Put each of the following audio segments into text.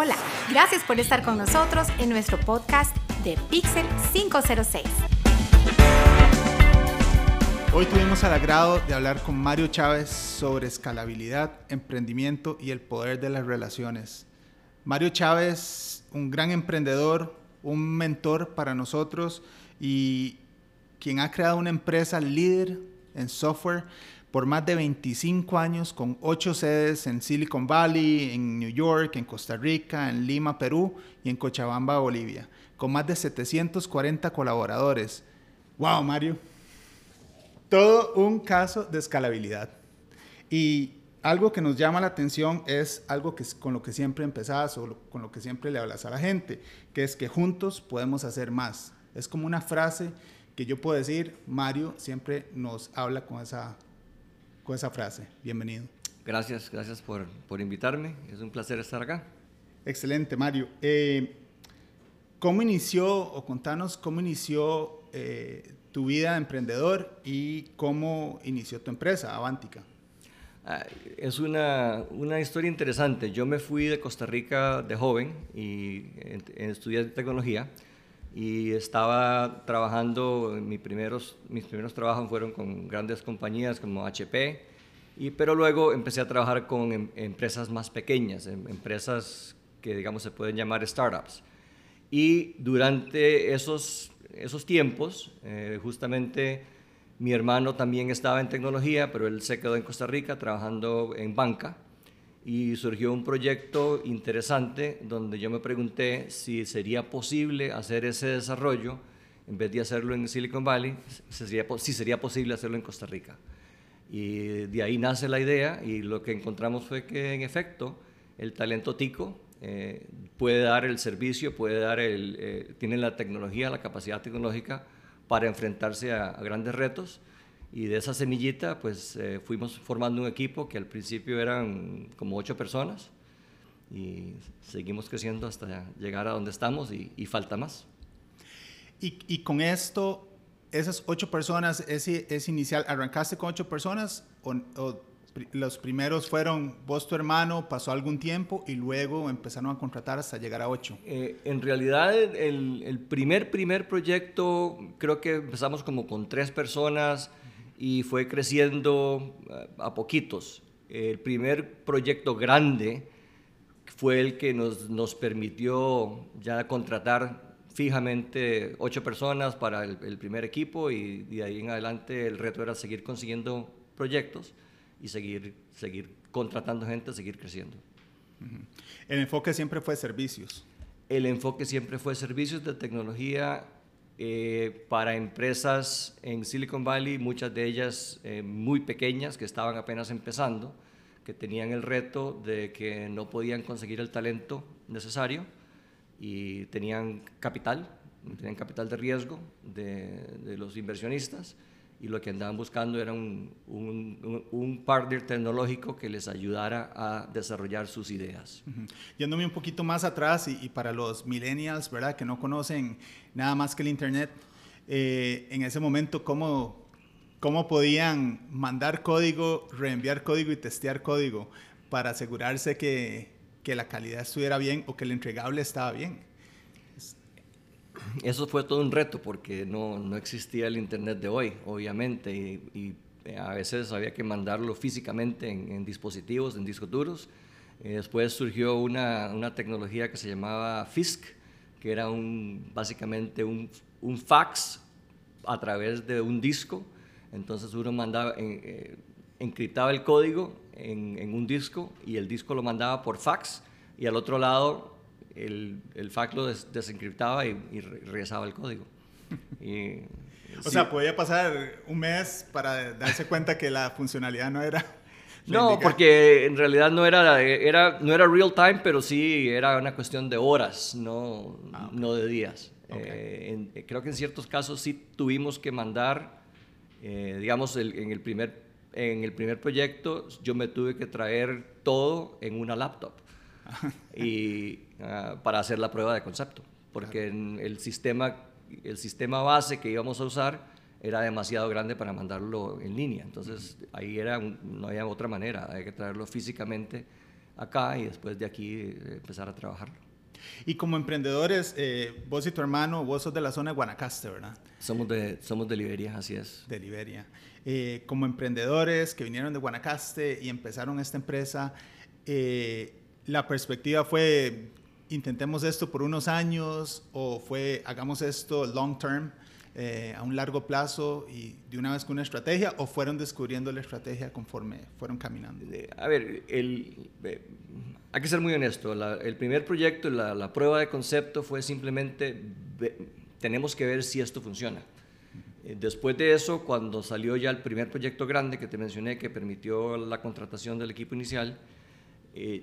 Hola, gracias por estar con nosotros en nuestro podcast de Pixel 506. Hoy tuvimos el agrado de hablar con Mario Chávez sobre escalabilidad, emprendimiento y el poder de las relaciones. Mario Chávez, un gran emprendedor, un mentor para nosotros y quien ha creado una empresa líder en software por más de 25 años con ocho sedes en Silicon Valley, en New York, en Costa Rica, en Lima, Perú y en Cochabamba, Bolivia, con más de 740 colaboradores. ¡Wow, Mario! Todo un caso de escalabilidad. Y algo que nos llama la atención es algo que con lo que siempre empezás o con lo que siempre le hablas a la gente, que es que juntos podemos hacer más. Es como una frase que yo puedo decir, Mario siempre nos habla con esa con esa frase. Bienvenido. Gracias, gracias por, por invitarme. Es un placer estar acá. Excelente, Mario. Eh, ¿Cómo inició, o contanos cómo inició eh, tu vida de emprendedor y cómo inició tu empresa, Avantica? Ah, es una, una, historia interesante. Yo me fui de Costa Rica de joven y estudié tecnología y estaba trabajando, mis primeros, mis primeros trabajos fueron con grandes compañías como HP, y, pero luego empecé a trabajar con em, empresas más pequeñas, em, empresas que digamos se pueden llamar startups. Y durante esos, esos tiempos, eh, justamente mi hermano también estaba en tecnología, pero él se quedó en Costa Rica trabajando en banca y surgió un proyecto interesante donde yo me pregunté si sería posible hacer ese desarrollo en vez de hacerlo en Silicon Valley, si sería posible hacerlo en Costa Rica. Y de ahí nace la idea y lo que encontramos fue que en efecto el talento tico eh, puede dar el servicio, puede dar el, eh, tiene la tecnología, la capacidad tecnológica para enfrentarse a grandes retos y de esa semillita, pues eh, fuimos formando un equipo que al principio eran como ocho personas y seguimos creciendo hasta llegar a donde estamos y, falta más. Y, y, con esto, esas ocho personas, ¿es, es inicial? ¿Arrancaste con ocho personas o, los primeros fueron vos, tu hermano, pasó algún tiempo y luego empezaron a contratar hasta llegar a ocho? Eh, en realidad, el, el, primer, primer proyecto, creo que empezamos como con tres personas y fue creciendo eh, a poquitos. El primer proyecto grande fue el que nos, nos permitió ya contratar fijamente ocho personas para el, primer equipo y de ahí en adelante el reto era seguir consiguiendo proyectos y seguir, seguir contratando gente, seguir creciendo. El enfoque siempre fue servicios. El enfoque siempre fue servicios de tecnología eh, para empresas en Silicon Valley, muchas de ellas eh, muy pequeñas que estaban apenas empezando, que tenían el reto de que no podían conseguir el talento necesario y tenían capital, tenían capital de riesgo de, de los inversionistas y lo que andaban buscando era un, un, un, partner tecnológico que les ayudara a desarrollar sus ideas. Yéndome un poquito más atrás y, y, para los millennials, ¿verdad? Que no conocen nada más que el Internet, eh, en ese momento, ¿cómo, ¿cómo podían mandar código, reenviar código y testear código para asegurarse que, que la calidad estuviera bien o que el entregable estaba bien? Eso fue todo un reto porque no, no existía el Internet de hoy, obviamente, y, a veces había que mandarlo físicamente en, dispositivos, en discos duros. Eh, después surgió una, una, tecnología que se llamaba FISC, que era un, básicamente un, un fax a través de un disco. Entonces uno mandaba, eh, encriptaba el código en, un disco y el disco lo mandaba por fax y al otro lado el, el fax lo desencriptaba y, regresaba el código. Y, o sea, podía pasar un mes para darse cuenta que la funcionalidad no era... No, porque en realidad no era, era, no era real time, pero sí era una cuestión de horas, no, ah, no de días. Eh, creo que en ciertos casos sí tuvimos que mandar, eh, digamos, en, el primer, en el primer proyecto yo me tuve que traer todo en una laptop. y, ah, para hacer la prueba de concepto, porque el, sistema, el sistema base que íbamos a usar era demasiado grande para mandarlo en línea. Entonces ahí era no había otra manera, hay que traerlo físicamente acá y después de aquí eh, empezar a trabajarlo. Y como emprendedores, eh, vos y tu hermano, vos sos de la zona de Guanacaste, ¿verdad? Somos de, somos de Liberia, así es. De Liberia. Eh, como emprendedores que vinieron de Guanacaste y empezaron esta empresa, la perspectiva fue, intentemos esto por unos años o fue, hagamos esto long term, a un largo plazo y de una vez con una estrategia o fueron descubriendo la estrategia conforme fueron caminando? A ver, el, hay que ser muy honesto. el primer proyecto, la, la, prueba de concepto fue simplemente, tenemos que ver si esto funciona. Eh, después de eso, cuando salió ya el primer proyecto grande que te mencioné, que permitió la contratación del equipo inicial, eh,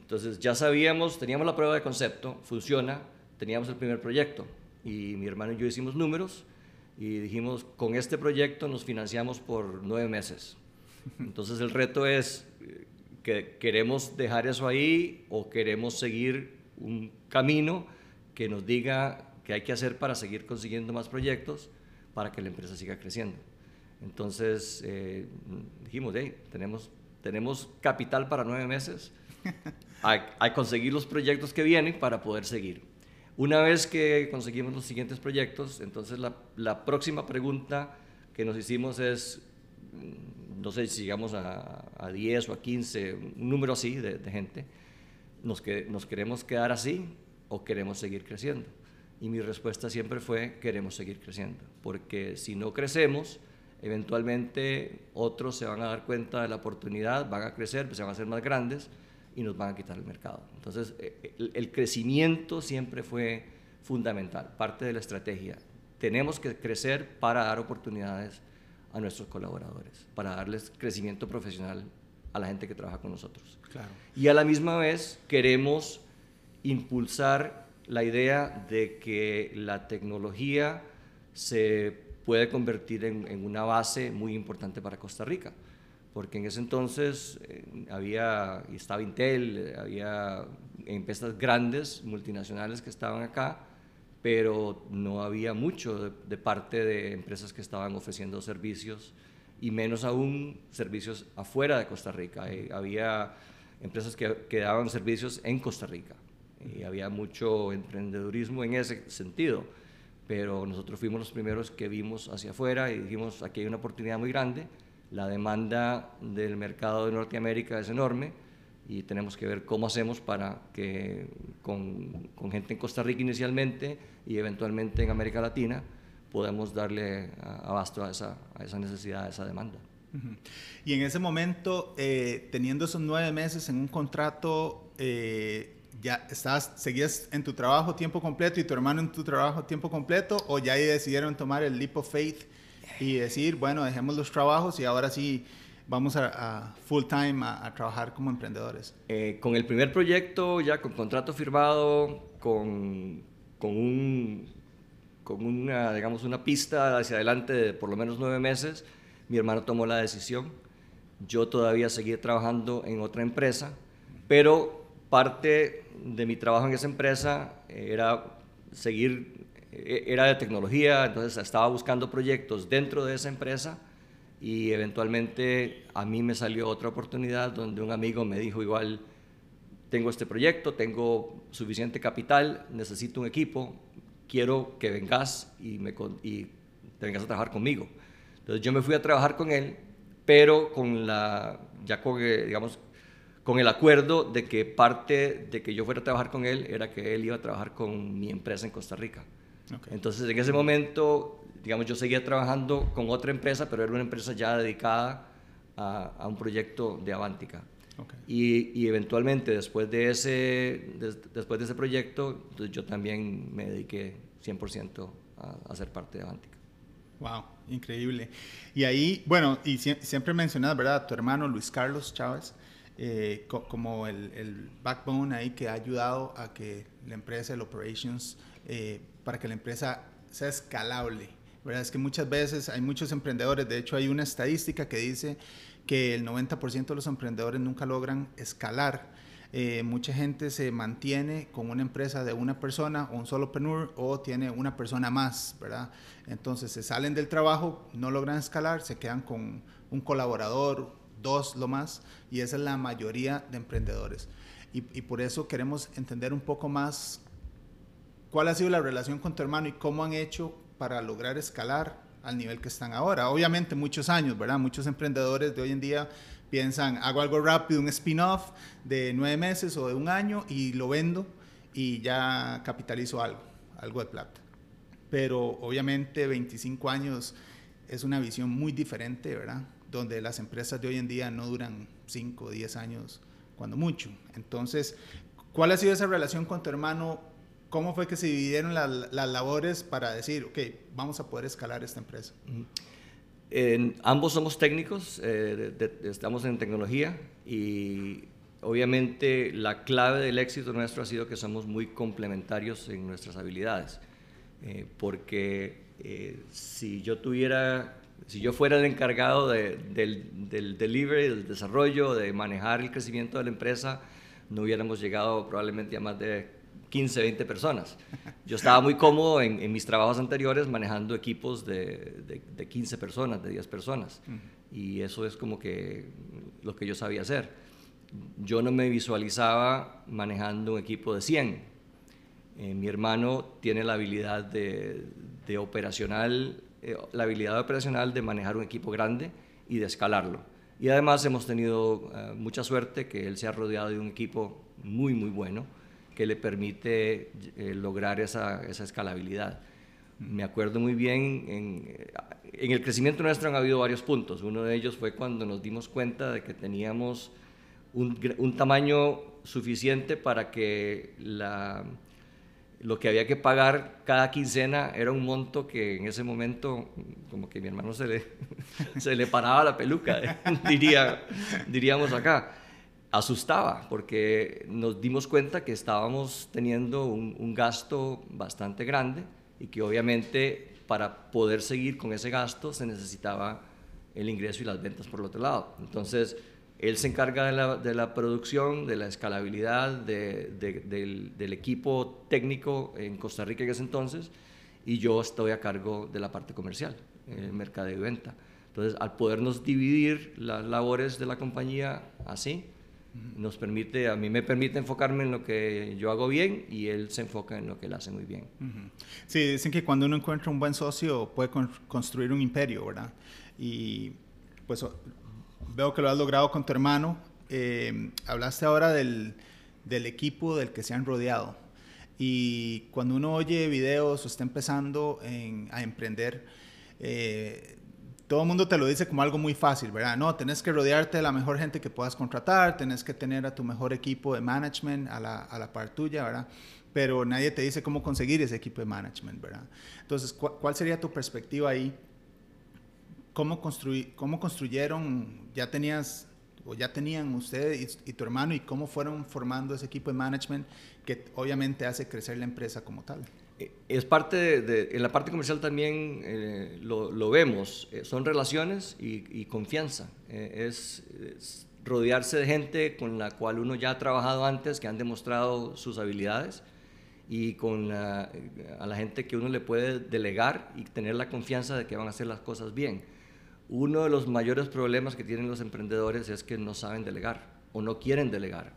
entonces ya sabíamos, teníamos la prueba de concepto, funciona, teníamos el primer proyecto. Y mi hermano y yo hicimos números y dijimos, con este proyecto nos financiamos por nueve meses. Entonces el reto es que queremos dejar eso ahí o queremos seguir un camino que nos diga qué hay que hacer para seguir consiguiendo más proyectos para que la empresa siga creciendo. Entonces eh, dijimos, hey, tenemos, tenemos capital para nueve meses, hay, que conseguir los proyectos que vienen para poder seguir. Una vez que conseguimos los siguientes proyectos, entonces la, la próxima pregunta que nos hicimos es, no sé si llegamos a, a 10 o a 15, un número así de, gente, ¿nos, que, ¿nos queremos quedar así o queremos seguir creciendo? Y mi respuesta siempre fue, queremos seguir creciendo, porque si no crecemos, eventualmente otros se van a dar cuenta de la oportunidad, van a crecer, pues se van a hacer más grandes y nos van a quitar el mercado. Entonces, eh, el, el crecimiento siempre fue fundamental, parte de la estrategia. Tenemos que crecer para dar oportunidades a nuestros colaboradores, para darles crecimiento profesional a la gente que trabaja con nosotros. Claro. Y a la misma vez queremos impulsar la idea de que la tecnología se puede convertir en, una base muy importante para Costa Rica, porque en ese entonces eh, había, estaba Intel, eh, había empresas grandes, multinacionales que estaban acá, pero no había mucho de, parte de empresas que estaban ofreciendo servicios y menos aún servicios afuera de Costa Rica. Eh, había empresas que, que, daban servicios en Costa Rica y había mucho emprendedurismo en ese sentido, pero nosotros fuimos los primeros que vimos hacia afuera y dijimos, aquí hay una oportunidad muy grande, la demanda del mercado de Norteamérica es enorme, y tenemos que ver cómo hacemos para que con, con, gente en Costa Rica inicialmente y eventualmente en América Latina podamos darle abasto a esa, a esa necesidad, a esa demanda. Y en ese momento, eh, teniendo esos nueve meses en un contrato, eh, ¿ya estabas, seguías en tu trabajo tiempo completo y tu hermano en tu trabajo tiempo completo o ya decidieron tomar el leap of faith y decir, bueno, dejemos los trabajos y ahora sí vamos a, full time a, trabajar como emprendedores? Eh, con el primer proyecto, ya con contrato firmado, con, con, un, con una, digamos, una pista hacia adelante de por lo menos nueve meses, mi hermano tomó la decisión. Yo todavía seguí trabajando en otra empresa, pero parte de mi trabajo en esa empresa era seguir, e, era de tecnología, entonces estaba buscando proyectos dentro de esa empresa y eventualmente a mí me salió otra oportunidad donde un amigo me dijo igual, tengo este proyecto, tengo suficiente capital, necesito un equipo, quiero que vengas y, me, y te vengas a trabajar conmigo. Entonces yo me fui a trabajar con él, pero con la, ya con, eh, digamos, con el acuerdo de que parte de que yo fuera a trabajar con él era que él iba a trabajar con mi empresa en Costa Rica. Entonces en ese momento digamos, yo seguía trabajando con otra empresa, pero era una empresa ya dedicada a, un proyecto de Avantica. Y, eventualmente después de ese, después de ese proyecto, yo también me dediqué 100% a, ser parte de Avantica. Wow, increíble. Y ahí, bueno, y siempre mencionas, ¿verdad? Tu hermano Luis Carlos Chávez, eh, como el, el, backbone ahí que ha ayudado a que la empresa, el operations, eh, para que la empresa sea escalable ¿verdad? Es que muchas veces hay muchos emprendedores, de hecho hay una estadística que dice que el 90% de los emprendedores nunca logran escalar. Eh, mucha gente se mantiene con una empresa de una persona o un solo penur o tiene una persona más, ¿verdad? Entonces se salen del trabajo, no logran escalar, se quedan con un colaborador, dos lo más, y esa es la mayoría de emprendedores. y, y, por eso queremos entender un poco más cuál ha sido la relación con tu hermano y cómo han hecho para lograr escalar al nivel que están ahora. Obviamente muchos años, ¿verdad? Muchos emprendedores de hoy en día piensan, hago algo rápido, un spin-off de nueve meses o de un año y lo vendo y ya capitalizo algo, algo de plata. Pero obviamente 25 años es una visión muy diferente, ¿verdad? Donde las empresas de hoy en día no duran 5 o 10 años, cuando mucho. Entonces, ¿cuál ha sido esa relación con tu hermano? ¿Cómo fue que se dividieron las, las labores para decir, ok, vamos a poder escalar esta empresa? ambos somos técnicos, eh, estamos en tecnología y obviamente la clave del éxito nuestro ha sido que somos muy complementarios en nuestras habilidades. Eh, porque eh, si yo tuviera, si yo fuera el encargado del, del delivery, del desarrollo, de manejar el crecimiento de la empresa, no hubiéramos llegado probablemente a más de 15, 20 personas. Yo estaba muy cómodo en, mis trabajos anteriores manejando equipos de, de, 15 personas, de 10 personas. Y eso es como que lo que yo sabía hacer. Yo no me visualizaba manejando un equipo de 100. Eh, mi hermano tiene la habilidad de, de operacional, eh, la habilidad operacional de manejar un equipo grande y de escalarlo. Y además hemos tenido eh, mucha suerte que él se ha rodeado de un equipo muy, muy bueno que le permite eh, lograr esa, esa, escalabilidad. Me acuerdo muy bien, en, en, el crecimiento nuestro han habido varios puntos. Uno de ellos fue cuando nos dimos cuenta de que teníamos un, un tamaño suficiente para que la, lo que había que pagar cada quincena era un monto que en ese momento como que mi hermano se le, se le paraba la peluca, diría, diríamos acá asustaba porque nos dimos cuenta que estábamos teniendo un, gasto bastante grande y que obviamente para poder seguir con ese gasto se necesitaba el ingreso y las ventas por el otro lado. Entonces, él se encarga de la, producción, de la escalabilidad, del, del, equipo técnico en Costa Rica en ese entonces, y yo estoy a cargo de la parte comercial, el mercado y venta. Entonces, al podernos dividir las labores de la compañía así, nos permite, a mí me permite enfocarme en lo que yo hago bien y él se enfoca en lo que él hace muy bien. Sí, dicen que cuando uno encuentra un buen socio puede construir un imperio, ¿verdad? Y pues veo que lo has logrado con tu hermano. Eh, hablaste ahora del, del, equipo del que se han rodeado. Y cuando uno oye videos o está empezando a emprender, eh, todo el mundo te lo dice como algo muy fácil, ¿verdad? No, tenés que rodearte de la mejor gente que puedas contratar, tenés que tener a tu mejor equipo de management a la, a la par tuya, ¿verdad? Pero nadie te dice cómo conseguir ese equipo de management, ¿verdad? Entonces, ¿cuál sería tu perspectiva ahí? ¿Cómo, construir, ¿Cómo construyeron, ya tenías o ya tenían ustedes y, tu hermano y cómo fueron formando ese equipo de management que obviamente hace crecer la empresa como tal? Eh, es parte de, en la parte comercial también eh, lo, vemos, eh, son relaciones y, confianza, es, rodearse de gente con la cual uno ya ha trabajado antes, que han demostrado sus habilidades y con a la gente que uno le puede delegar y tener la confianza de que van a hacer las cosas bien. Uno de los mayores problemas que tienen los emprendedores es que no saben delegar o no quieren delegar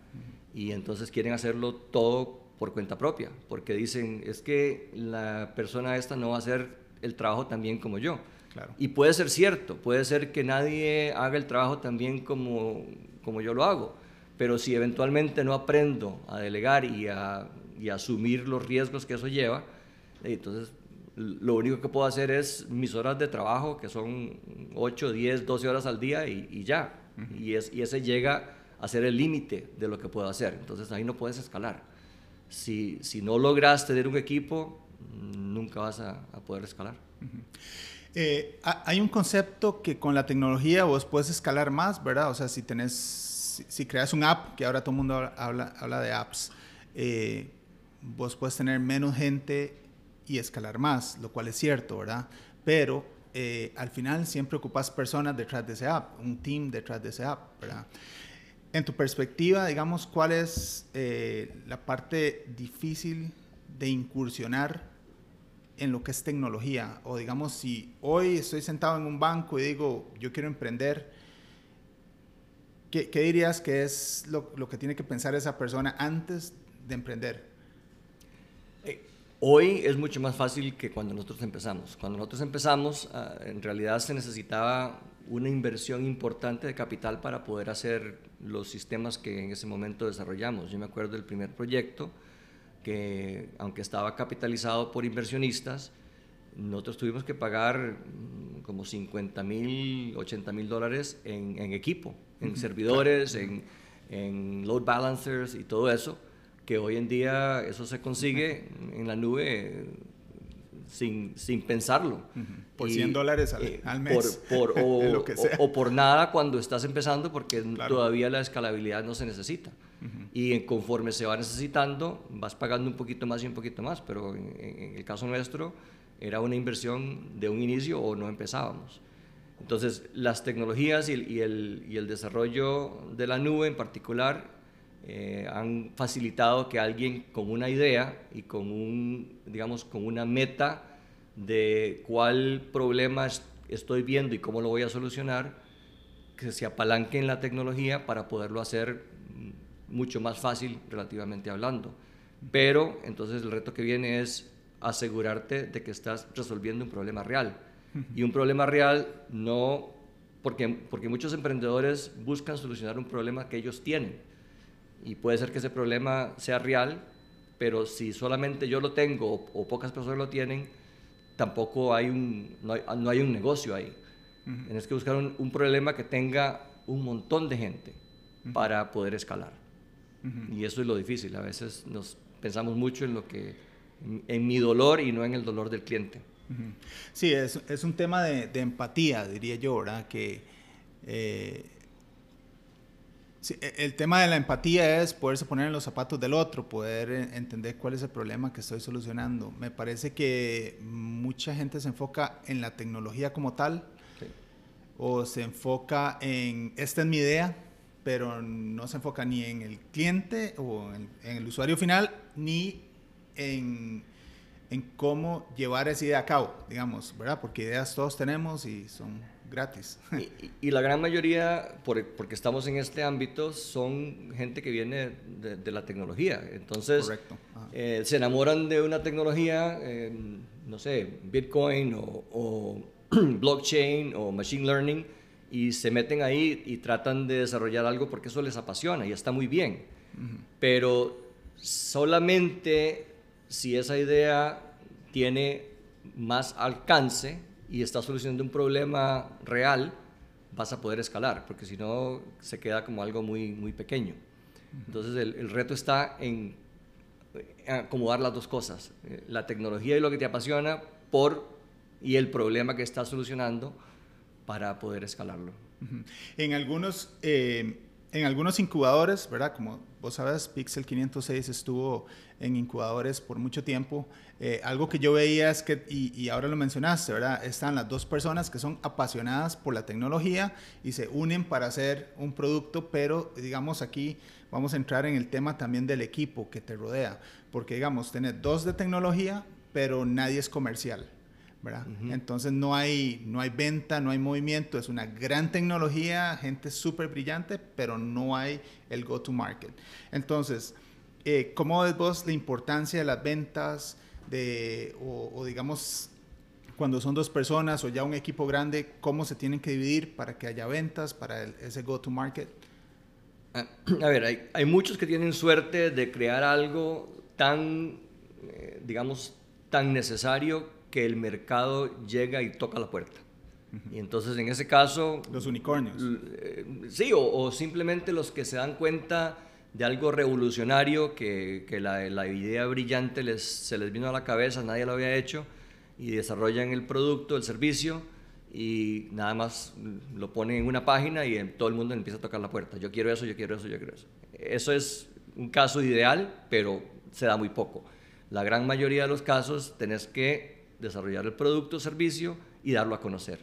y entonces quieren hacerlo todo por cuenta propia, porque dicen, es que la persona esta no va a hacer el trabajo tan bien como yo. Claro. Y puede ser cierto, puede ser que nadie haga el trabajo tan bien como, como yo lo hago, pero si eventualmente no aprendo a delegar y a, y a asumir los riesgos que eso lleva, entonces lo único que puedo hacer es mis horas de trabajo, que son 8, 10, 12 horas al día y, y ya. y, es, y ese llega a ser el límite de lo que puedo hacer. Entonces ahí no puedes escalar si, si no logras tener un equipo, nunca vas a, poder escalar. Eh, hay un concepto que con la tecnología vos puedes escalar más, ¿verdad? O sea, si tenés, si, creas un app, que ahora todo el mundo habla, habla de apps, eh, vos puedes tener menos gente y escalar más, lo cual es cierto, ¿verdad? Pero eh, al final siempre ocupas personas detrás de ese app, un team detrás de ese app, ¿verdad? En tu perspectiva, digamos, ¿cuál es eh, la parte difícil de incursionar en lo que es tecnología? O digamos, si hoy estoy sentado en un banco y digo, yo quiero emprender, ¿qué, dirías que es lo, que tiene que pensar esa persona antes de emprender? Hoy es mucho más fácil que cuando nosotros empezamos. Cuando nosotros empezamos, uh, en realidad se necesitaba una inversión importante de capital para poder hacer los sistemas que en ese momento desarrollamos. Yo me acuerdo del primer proyecto que, aunque estaba capitalizado por inversionistas, nosotros tuvimos que pagar mm, como 50 mil, 80 mil dólares en, en, equipo, en servidores, en, en, load balancers y todo eso, que hoy en día eso se consigue en la nube sin, sin pensarlo. Por 100 dólares al, eh, al, mes. Por, por, o, o, o, por nada cuando estás empezando porque claro. todavía la escalabilidad no se necesita. Uh -huh. Y conforme se va necesitando, vas pagando un poquito más y un poquito más, pero en, en, el caso nuestro era una inversión de un inicio o no empezábamos. Entonces, las tecnologías y y el, y el desarrollo de la nube en particular eh, han facilitado que alguien con una idea y con un, digamos, con una meta de cuál problema estoy viendo y cómo lo voy a solucionar, que se apalanque en la tecnología para poderlo hacer mucho más fácil relativamente hablando. Pero entonces el reto que viene es asegurarte de que estás resolviendo un problema real. Y un problema real no, porque, porque muchos emprendedores buscan solucionar un problema que ellos tienen y puede ser que ese problema sea real, pero si solamente yo lo tengo o, o pocas personas lo tienen, tampoco hay un, no, hay, no hay un negocio ahí. Uh -huh. Tienes que buscar un, un, problema que tenga un montón de gente uh -huh. para poder escalar. Uh -huh. Y eso es lo difícil. A veces nos pensamos mucho en lo que, en, en mi dolor y no en el dolor del cliente. Sí, es, es un tema de, de, empatía, diría yo, ¿verdad? Que eh, Sí, el tema de la empatía es poderse poner en los zapatos del otro, poder entender cuál es el problema que estoy solucionando. Me parece que mucha gente se enfoca en la tecnología como tal sí. o se enfoca en, esta es mi idea, pero no se enfoca ni en el cliente o en, en el usuario final, ni en, en cómo llevar esa idea a cabo, digamos, ¿verdad? Porque ideas todos tenemos y son gratis. Y, y, la gran mayoría, por, porque estamos en este ámbito, son gente que viene de, de la tecnología. Entonces, eh, se enamoran de una tecnología, eh, no sé, Bitcoin o, o blockchain o machine learning, y se meten ahí y tratan de desarrollar algo porque eso les apasiona y está muy bien. Uh -huh. Pero solamente si esa idea tiene más alcance, y estás solucionando un problema real, vas a poder escalar, porque si no se queda como algo muy, muy pequeño. Entonces el, el, reto está en acomodar las dos cosas, eh, la tecnología y lo que te apasiona por y el problema que estás solucionando para poder escalarlo. En algunos, eh, en algunos incubadores, ¿verdad? Como vos sabes, Pixel 506 estuvo en incubadores por mucho tiempo. Eh, algo que yo veía es que, y, y, ahora lo mencionaste, ¿verdad? Están las dos personas que son apasionadas por la tecnología y se unen para hacer un producto, pero digamos aquí vamos a entrar en el tema también del equipo que te rodea, porque digamos, tener dos de tecnología, pero nadie es comercial. ¿Verdad? Uh -huh. Entonces no hay, no hay venta, no hay movimiento, es una gran tecnología, gente súper brillante, pero no hay el go-to-market. Entonces, eh, ¿cómo ves vos la importancia de las ventas, de, o, o, digamos, cuando son dos personas o ya un equipo grande, cómo se tienen que dividir para que haya ventas, para el, ese go-to-market? A ver, hay, hay, muchos que tienen suerte de crear algo tan, eh, digamos, tan necesario que el mercado llega y toca la puerta. Uh -huh. Y entonces en ese caso... Los unicornios. Eh, sí, o, o, simplemente los que se dan cuenta de algo revolucionario que, que la, la, idea brillante les, se les vino a la cabeza, nadie lo había hecho, y desarrollan el producto, el servicio, y nada más lo ponen en una página y todo el mundo empieza a tocar la puerta. Yo quiero eso, yo quiero eso, yo quiero eso. Eso es un caso ideal, pero se da muy poco. La gran mayoría de los casos tenés que desarrollar el producto o servicio y darlo a conocer.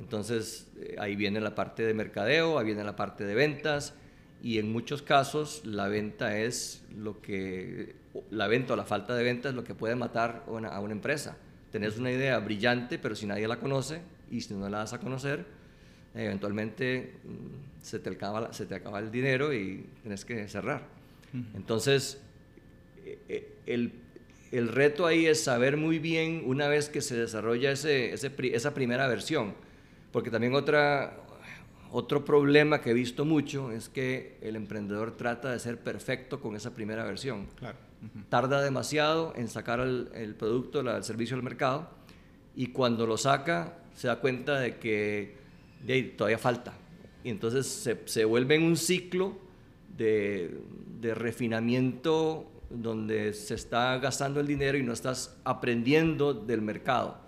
Entonces, eh, ahí viene la parte de mercadeo, ahí viene la parte de ventas y en muchos casos la venta es lo que, la venta o la falta de venta es lo que puede matar a una, a una empresa. Tenés una idea brillante, pero si nadie la conoce y si no la das a conocer, eventualmente mm, se te, acaba, se te acaba el dinero y tienes que cerrar. Entonces, e, e, el, el, reto ahí es saber muy bien una vez que se desarrolla ese, esa primera versión, porque también otra, otro problema que he visto mucho es que el emprendedor trata de ser perfecto con esa primera versión. Claro. Tarda demasiado en sacar el, producto, el servicio al mercado, y cuando lo saca se da cuenta de que todavía falta. Y entonces se, se vuelve en un ciclo de, de, refinamiento donde se está gastando el dinero y no estás aprendiendo del mercado.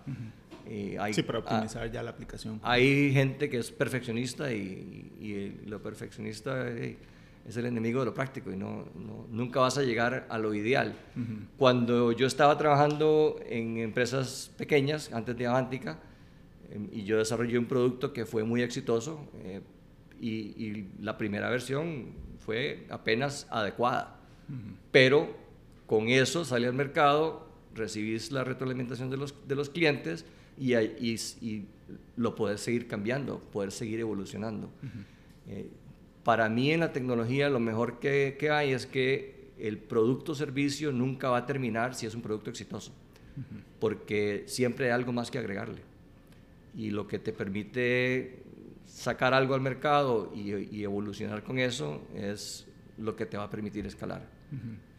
hay, sí, para optimizar ya la aplicación. Hay gente que es perfeccionista y, y, lo perfeccionista es el enemigo de lo práctico y no, nunca vas a llegar a lo ideal. Cuando yo estaba trabajando en empresas pequeñas, antes de Avantica, em, y yo desarrollé un producto que fue muy exitoso, eh, y, la primera versión fue apenas adecuada. Pero con eso sale al mercado, recibís la retroalimentación de los, de los clientes y, y, lo puedes seguir cambiando, puedes seguir evolucionando. Eh, para mí en la tecnología lo mejor que, que hay es que el producto o servicio nunca va a terminar si es un producto exitoso, porque siempre hay algo más que agregarle. Y lo que te permite sacar algo al mercado y, evolucionar con eso es lo que te va a permitir escalar.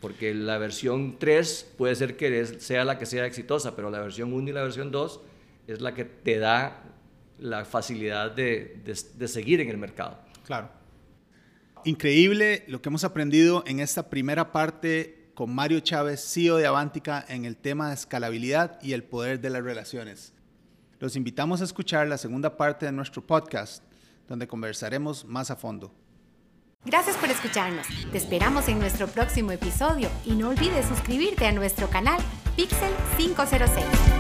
Porque la versión 3 puede ser que sea la que sea exitosa, pero la versión 1 y la versión 2 es la que te da la facilidad de, de, seguir en el mercado. Claro. Increíble lo que hemos aprendido en esta primera parte con Mario Chávez, CEO de Avantica, en el tema de escalabilidad y el poder de las relaciones. Los invitamos a escuchar la segunda parte de nuestro podcast donde conversaremos más a fondo. Gracias por escucharnos. Te esperamos en nuestro próximo episodio y no olvides suscribirte a nuestro canal Pixel 506.